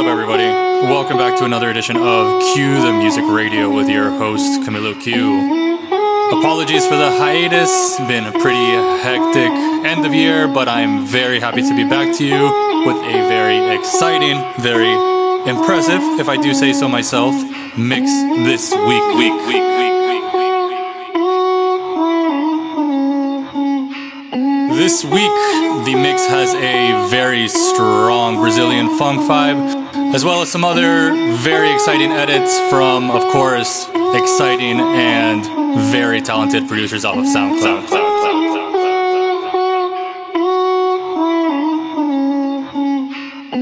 up, everybody? Welcome back to another edition of Q the Music Radio with your host, Camilo Q. Apologies for the hiatus, been a pretty hectic end of year, but I'm very happy to be back to you with a very exciting, very impressive, if I do say so myself, mix this week, week, week, week, week, week. This week, the mix has a very strong Brazilian funk vibe, as well as some other very exciting edits from, of course, exciting and very talented producers off of SoundCloud.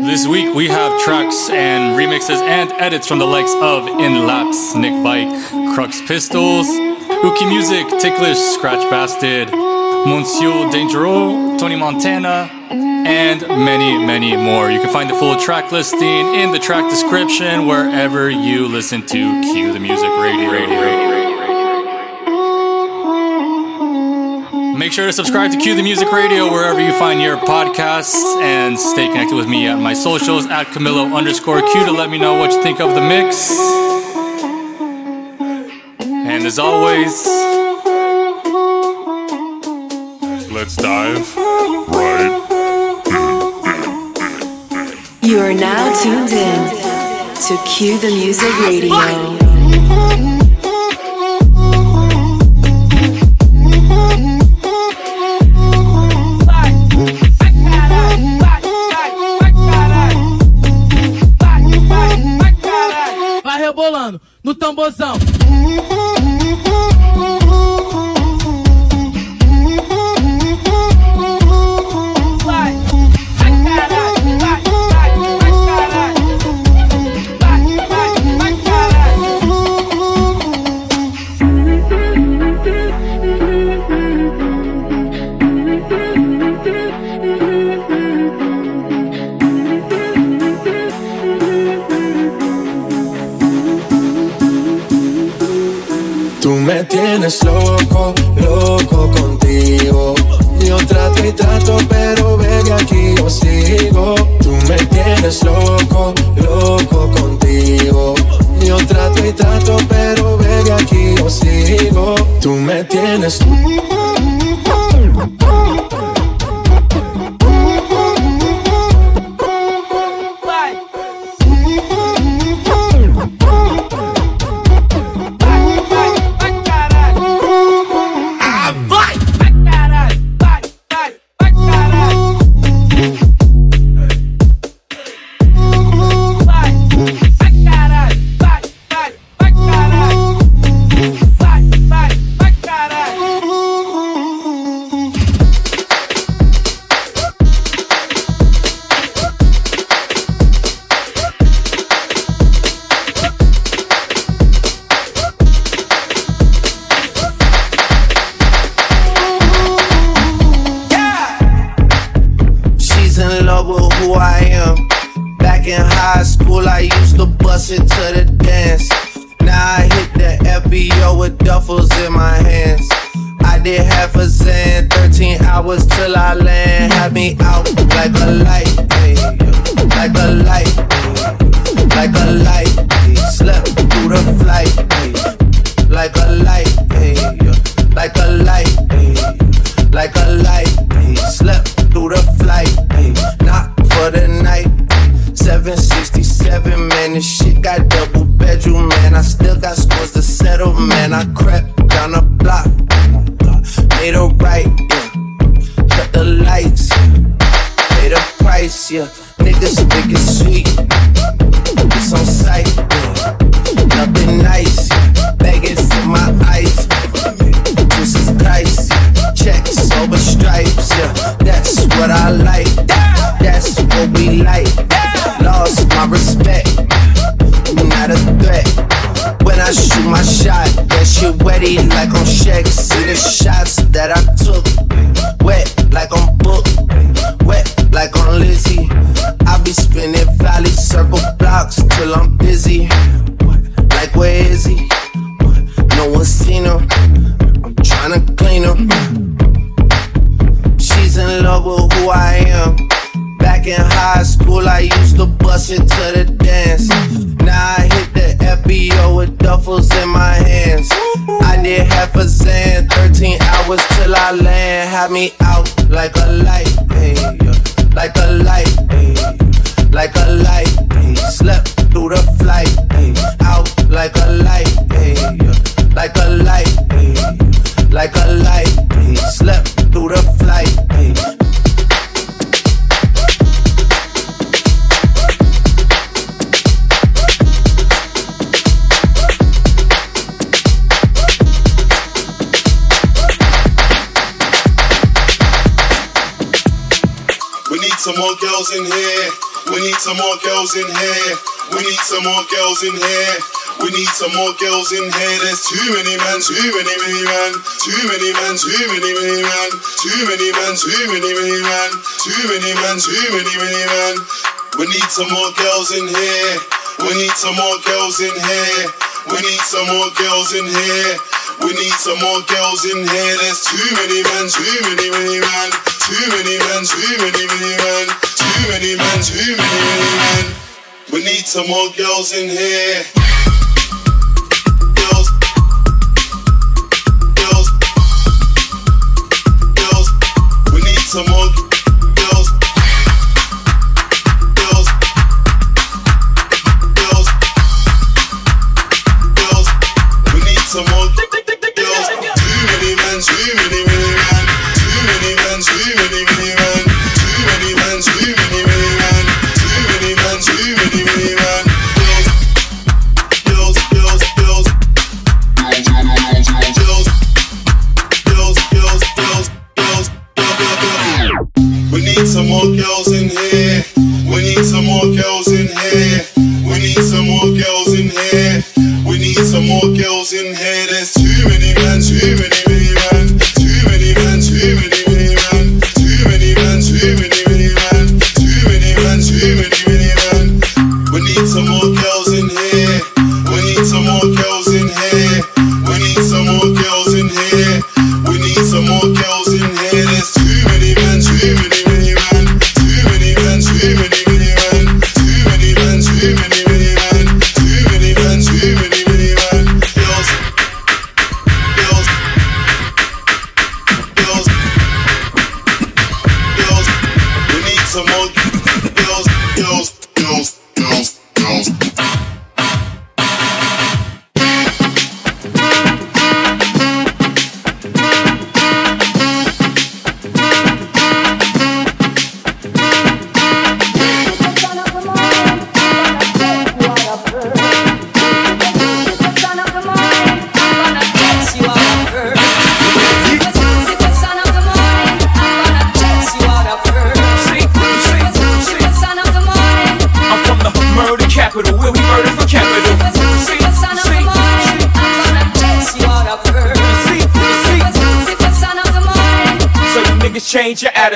This week we have tracks and remixes and edits from the likes of In Laps, Nick Bike, Crux Pistols, Uki Music, Ticklish, Scratch Bastid, Monsieur Dangereux, Tony Montana, and many, many more. You can find the full track listing in the track description wherever you listen to Q the Music Radio. radio, radio. Make sure to subscribe to Q the Music Radio wherever you find your podcasts and stay connected with me at my socials at Camilo underscore Q to let me know what you think of the mix. And as always, now tuned in to Q the Music Radio. Me The flight, to to the dance. Now I hit the FBO with duffels in my hands. I did half a Zan, 13 hours till I land. Had me out like a light, hey, like a light, hey, like a light. Hey, slept through the flight, hey, out like a light, hey, like a light, hey, like a need some more girls in here. We need some more girls in here. We need some more girls in here. We need some more girls in here. There's too many men, too many, many men. Too many men, too many, many men. Too many men, too many, many men. Too many men, too many, many men. We need some more girls in here. We need some more girls in here. We need some more girls in here. We need some more girls in here. There's too many men, too many, many men. Too many men, too many, many men. Too many men, too many, many men. We need some more girls in here. Some more girls. Girls. Girls. Girls. We need some more girls. Too many men, too many,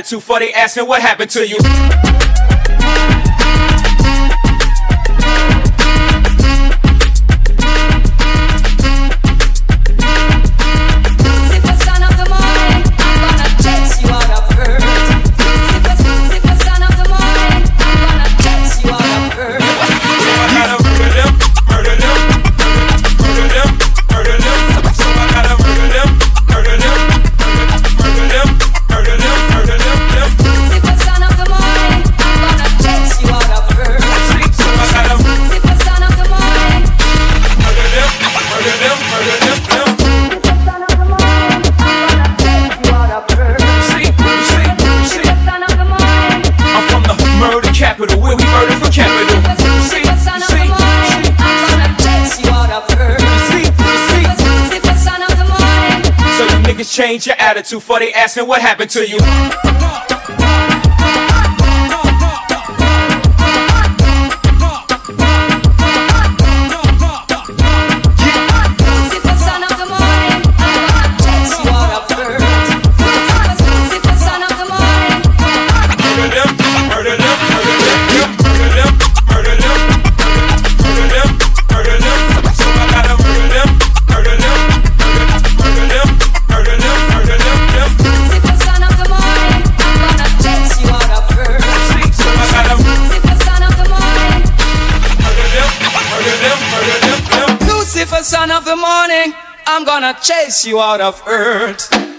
attitude for they asking what happened to you. Attitude for they asking what happened to you. Chase you out of earth.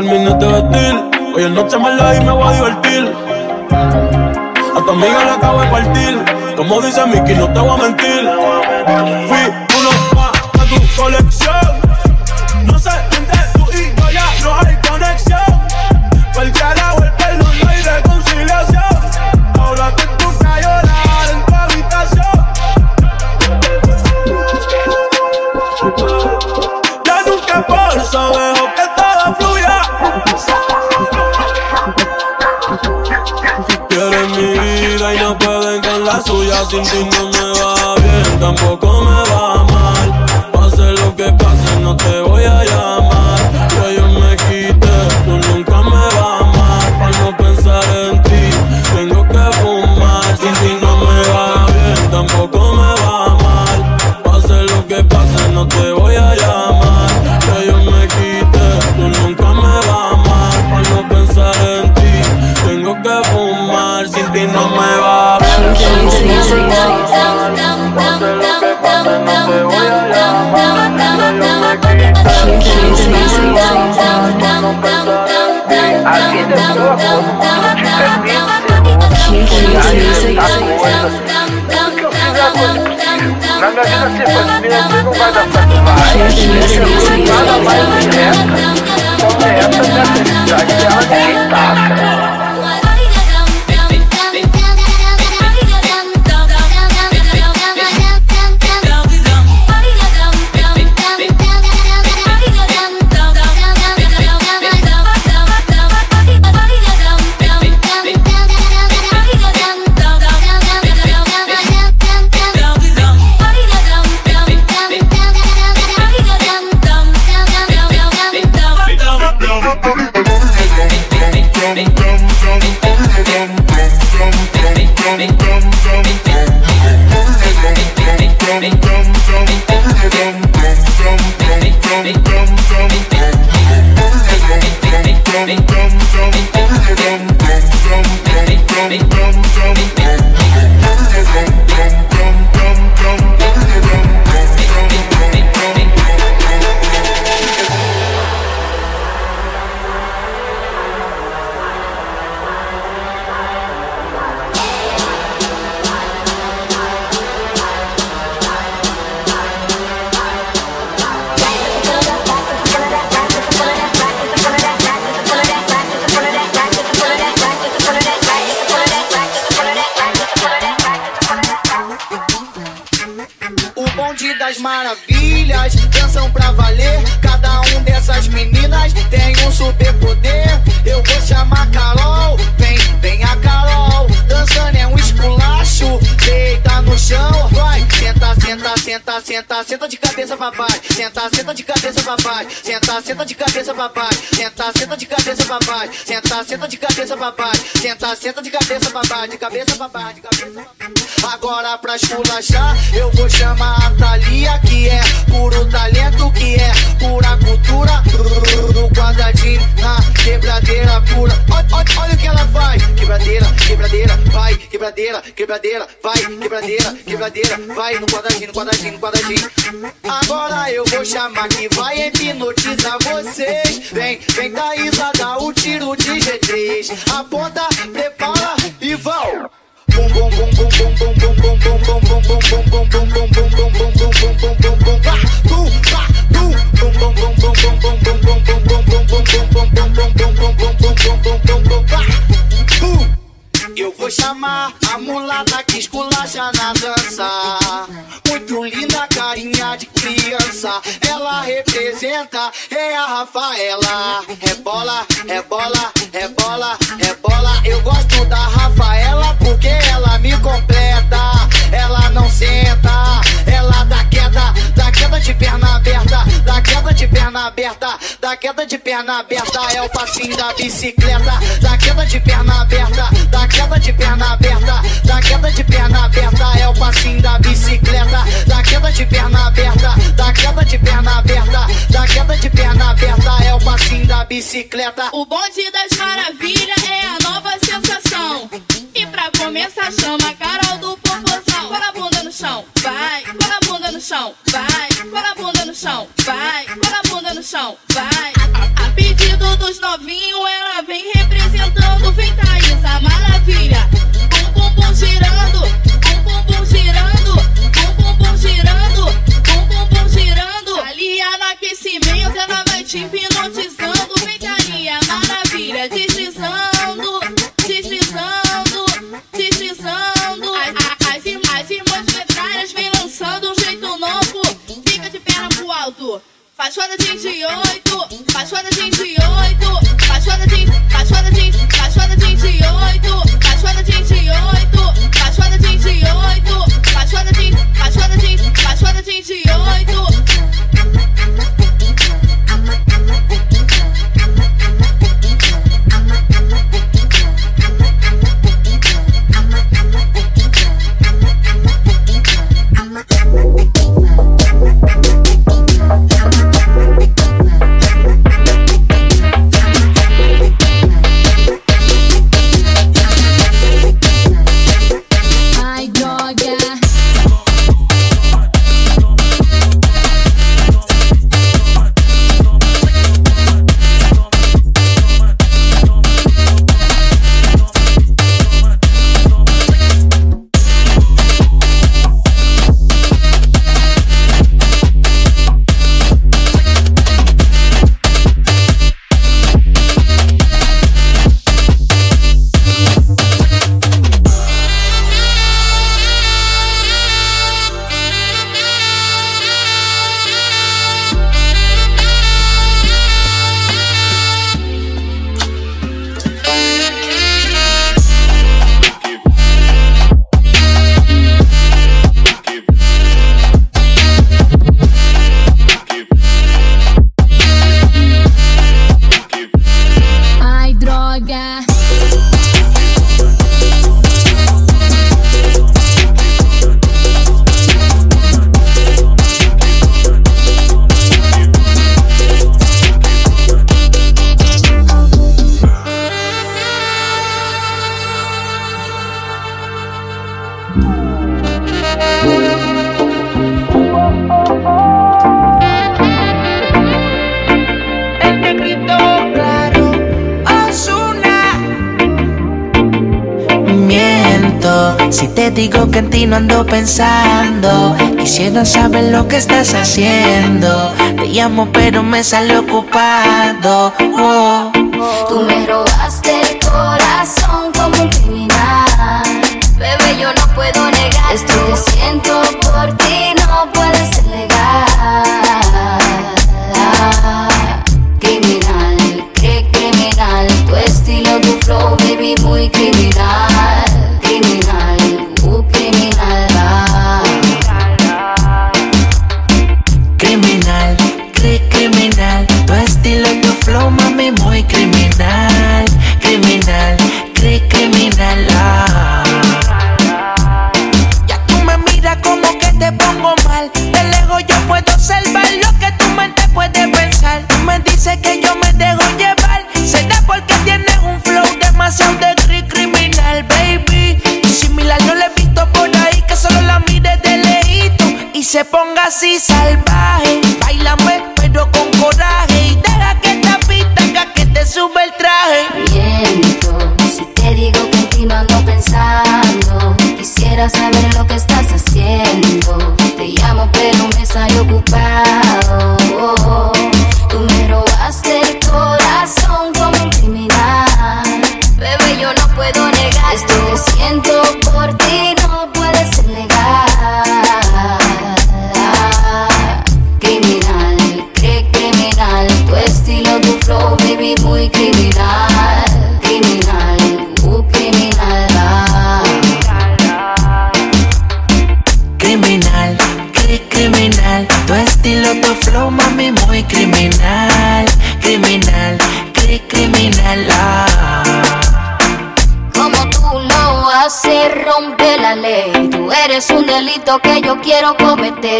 Termines de vestir. Hoy en noche me la y me voy a divertir. A tu amiga la acabo de partir. Como dice Mickey, no te voy a mentir. Fui uno más a tu colección. ding ding Na minha vida se fosse menino, não vai dar certo mais. Nada mais me resta. Só me resta minha felicidade dela ninguém taca. Senta, senta, senta, de cabeça papai. Senta, senta de cabeça papai. Senta, senta de cabeça papai. Senta, senta de cabeça papai. Senta, senta de cabeça papai. Senta, senta de cabeça papai. De cabeça papai, de cabeça papai. Agora pra esculachar, eu vou chamar a Thalia, que é puro talento, que é pura cultura. No quadradinho, na quebradeira pura. Olha, olha, olha o que ela faz. Quebradeira, quebradeira, vai, quebradeira, quebradeira, vai, quebradeira, quebradeira, vai no quadradinho, no quadradinho, Agora eu vou chamar que vai hipnotizar vocês. Vem, vem Thaísa, dá o tiro de G3. Aponta, prepara e vão. Bum eu vou chamar a mulata que esculacha na dança. Muito linda, carinha de criança. Ela representa, é a Rafaela. Rebola, rebola, rebola, rebola. Eu gosto da Rafaela porque ela me completa. Ela não senta, dá queda, de perna aberta, dá queda de perna aberta, dá queda de perna aberta. É o passinho da bicicleta, dá queda de perna aberta, dá queda de perna aberta, dá queda de perna aberta. É o passinho da bicicleta, dá queda de perna aberta, dá queda de perna aberta, dá queda de perna aberta. É o passinho da bicicleta. O bonde das maravilhas é a nova sensação. E pra começar, chama Carol do chão, vai. Põe a bunda no chão, vai. Põe a bunda no chão, vai. Põe a bunda no chão, vai. A, a pedido dos novinhos, ela vem representando. Vem Thaís, a maravilha. Apaixona 28, apaixona 28. No ando pensando. Quisiera saber lo que estás haciendo. Te llamo, pero me sale ocupado. Oh. Tú me robaste el corazón como un criminal. Bebé, yo no puedo negar esto que siento por ti,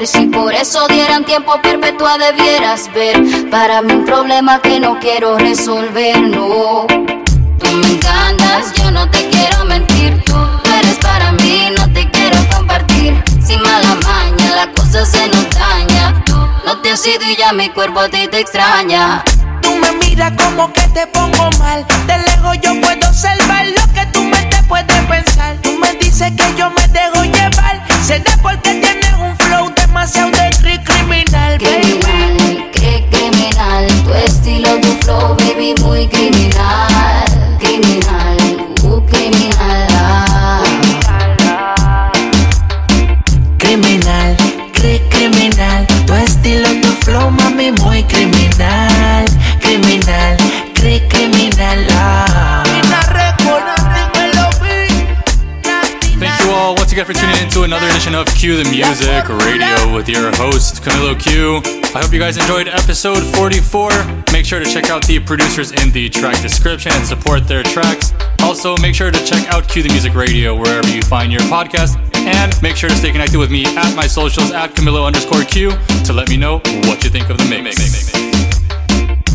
Si por eso dieran tiempo perpetua, debieras ver. Para mí, un problema que no quiero resolver, no. Tú me encantas, yo no te quiero mentir. Tú eres para mí, no te quiero compartir. Sin mala maña, la cosa se nos daña. Tú no te has ido ya mi cuerpo a ti te extraña. Tú me miras como que te pongo mal. De lejos yo puedo observar lo que tu mente puede pensar. Tú me dices que yo me dejo llevar. Será porque flow demasiado de cri- criminal, baby. Criminal, qué criminal. Tu estilo, tu flow, baby, muy criminal. Another edition of Q the Music Radio with your host, Camilo Q. I hope you guys enjoyed episode 44. Make sure to check out the producers in the track description and support their tracks. Also, make sure to check out Q the Music Radio wherever you find your podcast. And make sure to stay connected with me at my socials at Camilo underscore Q to let me know what you think of the mix.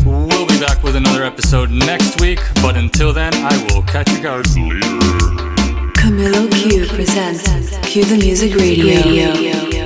We'll be back with another episode next week, but until then, I will catch you guys later. Camilo Q presents Q the Music Radio.